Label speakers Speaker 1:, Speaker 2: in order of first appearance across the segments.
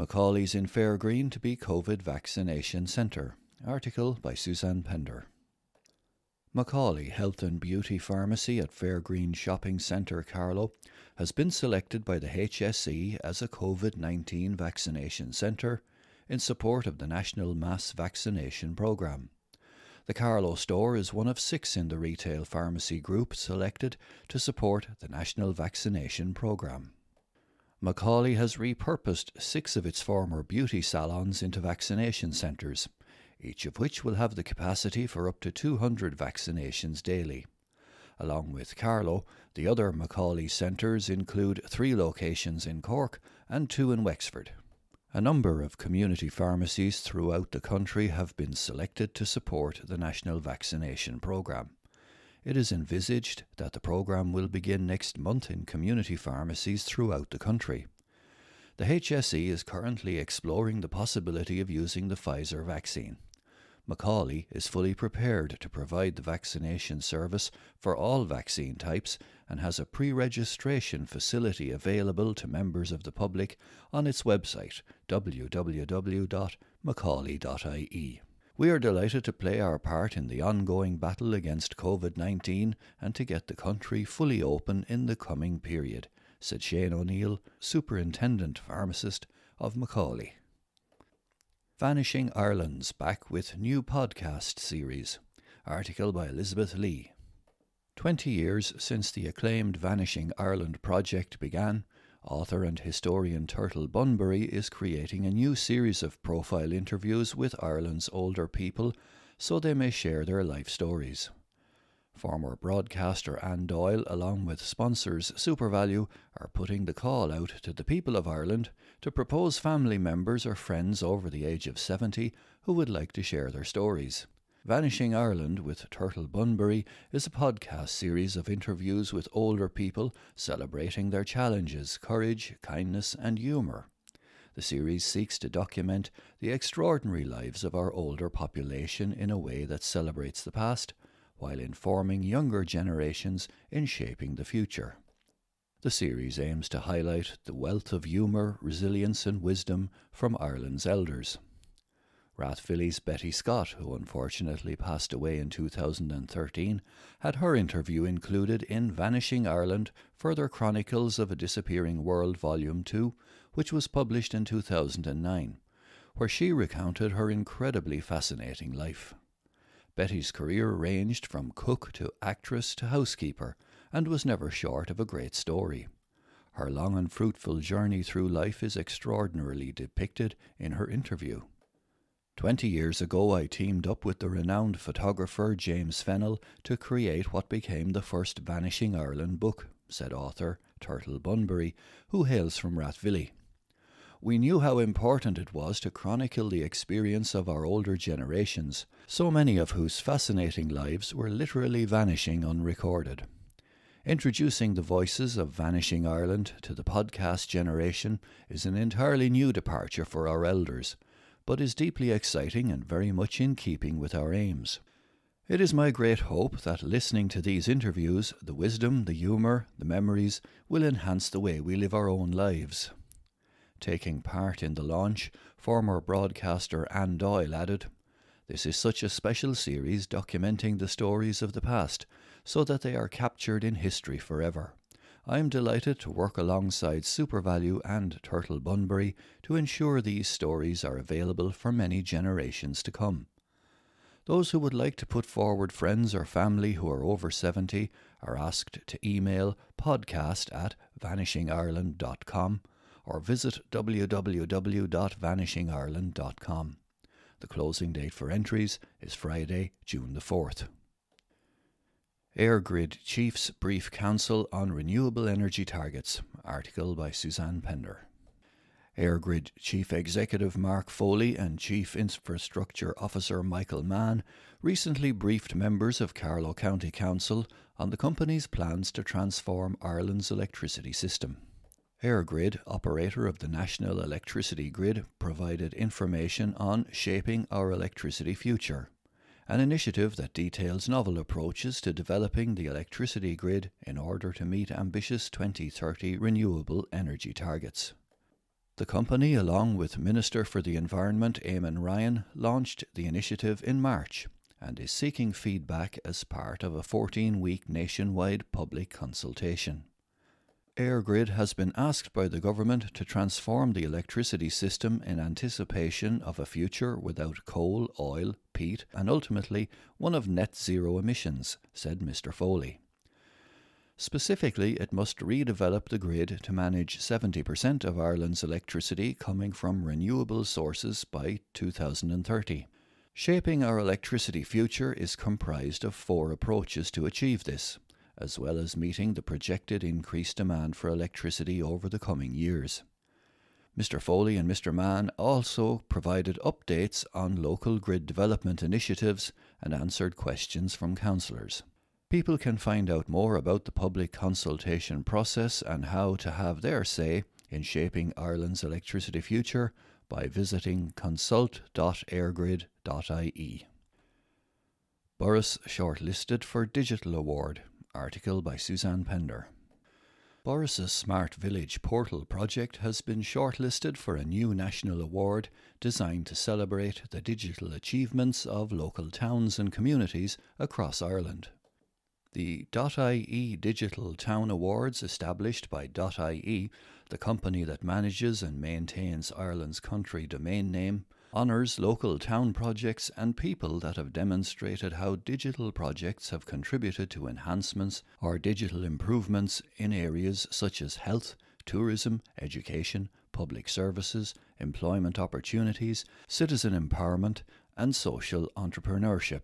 Speaker 1: McCauley's in Fairgreen to be COVID vaccination centre. Article by Suzanne Pender. McCauley Health and Beauty Pharmacy at Fairgreen Shopping Centre, Carlow, has been selected by the HSE as a COVID 19 vaccination centre in support of the National Mass Vaccination Programme. The Carlow store is one of six in the retail pharmacy group selected to support the National Vaccination Programme. McCauley has repurposed six of its former beauty salons into vaccination centres, each of which will have the capacity for up to 200 vaccinations daily. Along with Carlow, the other McCauley centres include three locations in Cork and two in Wexford. A number of community pharmacies throughout the country have been selected to support the national vaccination programme. It is envisaged that the programme will begin next month in community pharmacies throughout the country. The HSE is currently exploring the possibility of using the Pfizer vaccine. McCauley is fully prepared to provide the vaccination service for all vaccine types and has a pre registration facility available to members of the public on its website www.mccauley.ie. We are delighted to play our part in the ongoing battle against COVID 19 and to get the country fully open in the coming period, said Shane O'Neill, Superintendent Pharmacist of McCauley. Vanishing Ireland's back with new podcast series. Article by Elizabeth Lee. Twenty years since the acclaimed Vanishing Ireland project began, author and historian Turtle Bunbury is creating a new series of profile interviews with Ireland's older people so they may share their life stories. Former broadcaster Anne Doyle, along with sponsors SuperValu, are putting the call out to the people of Ireland to propose family members or friends over the age of 70 who would like to share their stories. Vanishing Ireland with Turtle Bunbury is a podcast series of interviews with older people celebrating their challenges, courage, kindness, and humour. The series seeks to document the extraordinary lives of our older population in a way that celebrates the past while informing younger generations in shaping the future. The series aims to highlight the wealth of humour, resilience, and wisdom from Ireland's elders. Rathvilly's Betty Scott, who unfortunately passed away in 2013, had her interview included in Vanishing Ireland Further Chronicles of a Disappearing World Volume 2, which was published in 2009, where she recounted her incredibly fascinating life. Betty's career ranged from cook to actress to housekeeper and was never short of a great story. Her long and fruitful journey through life is extraordinarily depicted in her interview. Twenty years ago, I teamed up with the renowned photographer James Fennell to create what became the first Vanishing Ireland book, said author Turtle Bunbury, who hails from Rathvilly. We knew how important it was to chronicle the experience of our older generations, so many of whose fascinating lives were literally vanishing unrecorded. Introducing the voices of Vanishing Ireland to the podcast generation is an entirely new departure for our elders, but is deeply exciting and very much in keeping with our aims. It is my great hope that listening to these interviews, the wisdom, the humour, the memories will enhance the way we live our own lives. Taking part in the launch, former broadcaster Anne Doyle added, This is such a special series documenting the stories of the past, so that they are captured in history forever. I am delighted to work alongside SuperValu and Turtle Bunbury to ensure these stories are available for many generations to come. Those who would like to put forward friends or family who are over 70 are asked to email podcast at vanishingireland.com or visit www.vanishingireland.com. The closing date for entries is Friday, June the 4th. EirGrid Chiefs Brief Council on Renewable Energy Targets, article by Suzanne Pender. EirGrid Chief Executive Mark Foley and Chief Infrastructure Officer Michael Mann recently briefed members of Carlow County Council on the company's plans to transform Ireland's electricity system. EirGrid, operator of the national electricity grid, provided information on Shaping Our Electricity Future, an initiative that details novel approaches to developing the electricity grid in order to meet ambitious 2030 renewable energy targets. The company, along with Minister for the Environment Eamon Ryan, launched the initiative in March and is seeking feedback as part of a 14 week nationwide public consultation. EirGrid has been asked by the government to transform the electricity system in anticipation of a future without coal, oil, peat, and ultimately one of net zero emissions, said Mr. Foley. Specifically, it must redevelop the grid to manage 70% of Ireland's electricity coming from renewable sources by 2030. Shaping our electricity future is comprised of four approaches to achieve this, as well as meeting the projected increased demand for electricity over the coming years. Mr. Foley and Mr. Mann also provided updates on local grid development initiatives and answered questions from councillors. People can find out more about the public consultation process and how to have their say in shaping Ireland's electricity future by visiting consult.eirgrid.ie. Borris shortlisted for Digital Award. Article by Suzanne Pender. Borris's Smart Village Portal project has been shortlisted for a new national award designed to celebrate the digital achievements of local towns and communities across Ireland. The .ie Digital Town Awards, established by .ie, the company that manages and maintains Ireland's country domain name, honours local town projects and people that have demonstrated how digital projects have contributed to enhancements or digital improvements in areas such as health, tourism, education, public services, employment opportunities, citizen empowerment, and social entrepreneurship.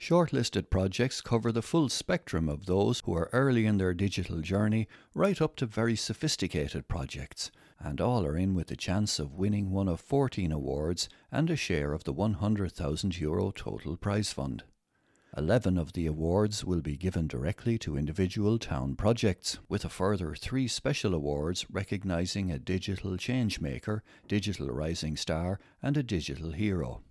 Speaker 1: Shortlisted projects cover the full spectrum of those who are early in their digital journey, right up to very sophisticated projects, and all are in with the chance of winning one of 14 awards and a share of the €100,000 Euro total prize fund. 11 of the awards will be given directly to individual town projects, with a further three special awards recognising a digital changemaker, digital rising star, and a digital hero.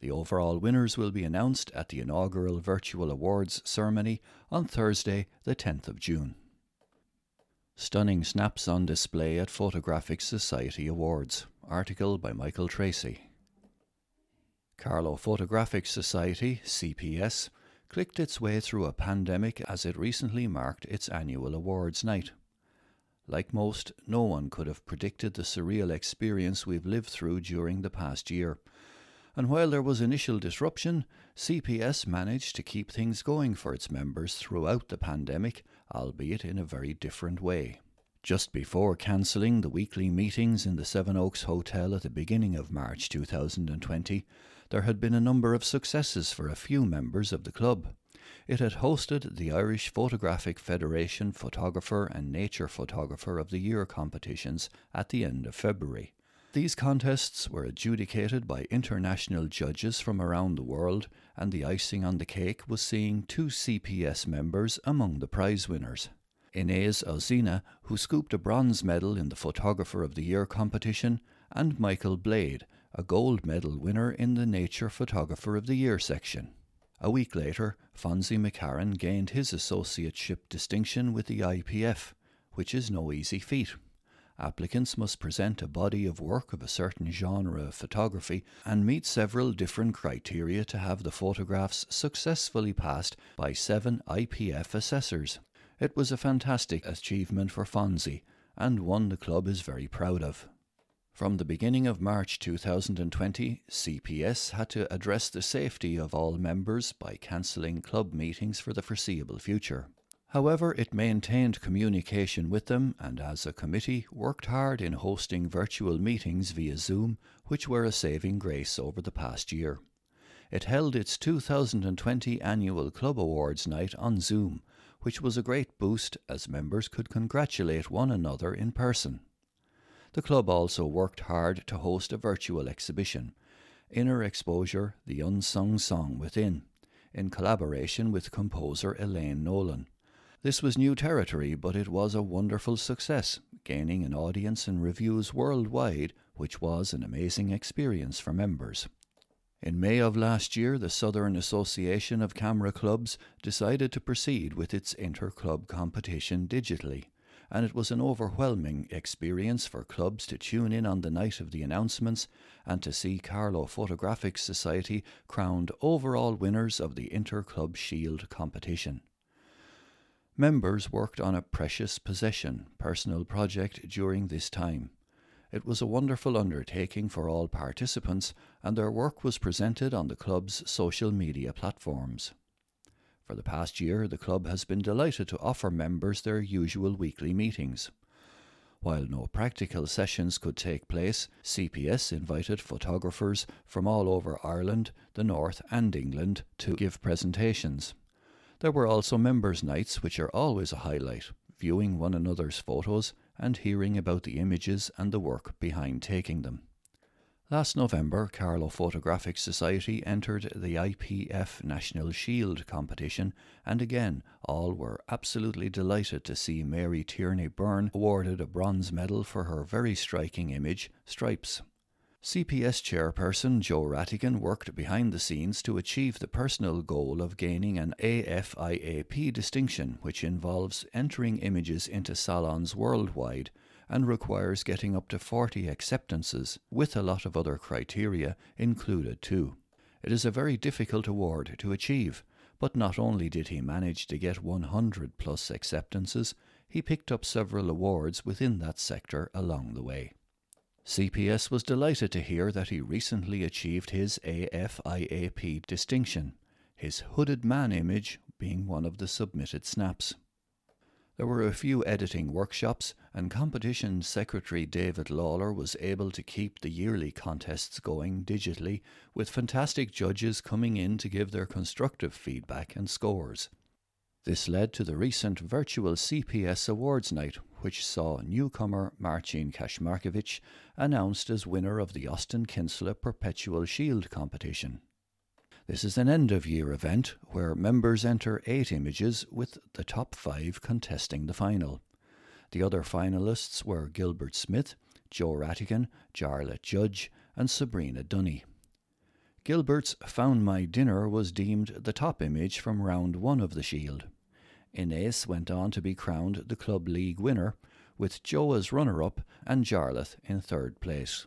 Speaker 1: The overall winners will be announced at the inaugural virtual awards ceremony on Thursday, the 10th of June. Stunning snaps on display at Photographic Society Awards. Article by Michael Tracy. Carlow Photographic Society, CPS, clicked its way through a pandemic as it recently marked its annual awards night. Like most, no one could have predicted the surreal experience we've lived through during the past year and while there was initial disruption, CPS managed to keep things going for its members throughout the pandemic, albeit in a very different way. Just before cancelling the weekly meetings in the Seven Oaks Hotel at the beginning of March 2020, there had been a number of successes for a few members of the club. It had hosted the Irish Photographic Federation Photographer and Nature Photographer of the Year competitions at the end of February. These contests were adjudicated by international judges from around the world, and the icing on the cake was seeing two CPS members among the prize winners. Inez Alzina, who scooped a bronze medal in the Photographer of the Year competition, and Michael Blade, a gold medal winner in the Nature Photographer of the Year section. A week later, Fonzie McCarran gained his associateship distinction with the IPF, which is no easy feat. Applicants must present a body of work of a certain genre of photography and meet several different criteria to have the photographs successfully passed by seven IPF assessors. It was a fantastic achievement for Fonzie and one the club is very proud of. From the beginning of March 2020, CPS had to address the safety of all members by cancelling club meetings for the foreseeable future. However, it maintained communication with them and, as a committee, worked hard in hosting virtual meetings via Zoom, which were a saving grace over the past year. It held its 2020 annual Club Awards night on Zoom, which was a great boost as members could congratulate one another in person. The club also worked hard to host a virtual exhibition, Inner Exposure The Unsung Song Within, in collaboration with composer Elaine Nolan. This was new territory, but it was a wonderful success, gaining an audience and reviews worldwide, which was an amazing experience for members. In May of last year, the Southern Association of Camera Clubs decided to proceed with its inter club competition digitally, and it was an overwhelming experience for clubs to tune in on the night of the announcements and to see Carlow Photographic Society crowned overall winners of the Inter-Club Shield competition. Members worked on a precious possession personal project during this time. It was a wonderful undertaking for all participants, and their work was presented on the club's social media platforms. For the past year, the club has been delighted to offer members their usual weekly meetings. While no practical sessions could take place, CPS invited photographers from all over Ireland, the North, and England to give presentations. There were also members' nights, which are always a highlight, viewing one another's photos and hearing about the images and the work behind taking them. Last November, Carlow Photographic Society entered the IPF National Shield competition, and again, all were absolutely delighted to see Mary Tierney Byrne awarded a bronze medal for her very striking image, Stripes. CPS chairperson Joe Rattigan worked behind the scenes to achieve the personal goal of gaining an AFIAP distinction, which involves entering images into salons worldwide and requires getting up to 40 acceptances, with a lot of other criteria included too. It is a very difficult award to achieve, but not only did he manage to get 100 plus acceptances, he picked up several awards within that sector along the way. CPS was delighted to hear that he recently achieved his AFIAP distinction, his hooded man image being one of the submitted snaps. There were a few editing workshops, and competition secretary David Lawler was able to keep the yearly contests going digitally, with fantastic judges coming in to give their constructive feedback and scores. This led to the recent virtual CPS Awards night, which saw newcomer Marcin Kashmarkovich announced as winner of the Austin Kinsella Perpetual Shield competition. This is an end of year event where members enter eight images with the top five contesting the final. The other finalists were Gilbert Smith, Joe Rattigan, Jarlath Judge, and Sabrina Dunny. Gilbert's Found My Dinner was deemed the top image from round one of the Shield. Inez went on to be crowned the Club League winner, with Joe as runner up and Jarlath in third place.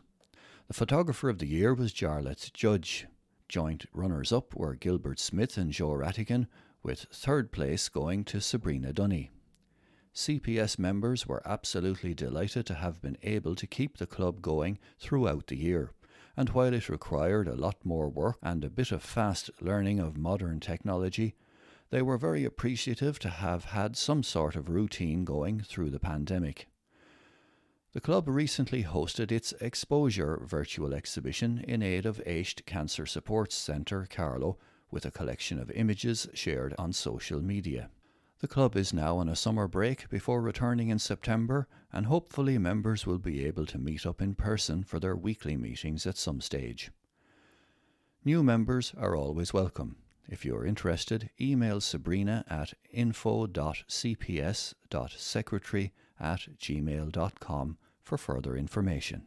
Speaker 1: The photographer of the year was Jarlath Judge. Joint runners up were Gilbert Smith and Joe Rattigan, with third place going to Sabrina Dunny. CPS members were absolutely delighted to have been able to keep the club going throughout the year. And while it required a lot more work and a bit of fast learning of modern technology, they were very appreciative to have had some sort of routine going through the pandemic. The club recently hosted its Exposure virtual exhibition in aid of Aisht Cancer Support Centre, Carlow with a collection of images shared on social media. The club is now on a summer break before returning in September, and hopefully members will be able to meet up in person for their weekly meetings at some stage. New members are always welcome. If you are interested, email Sabrina at info.cps.secretary at gmail.com for further information.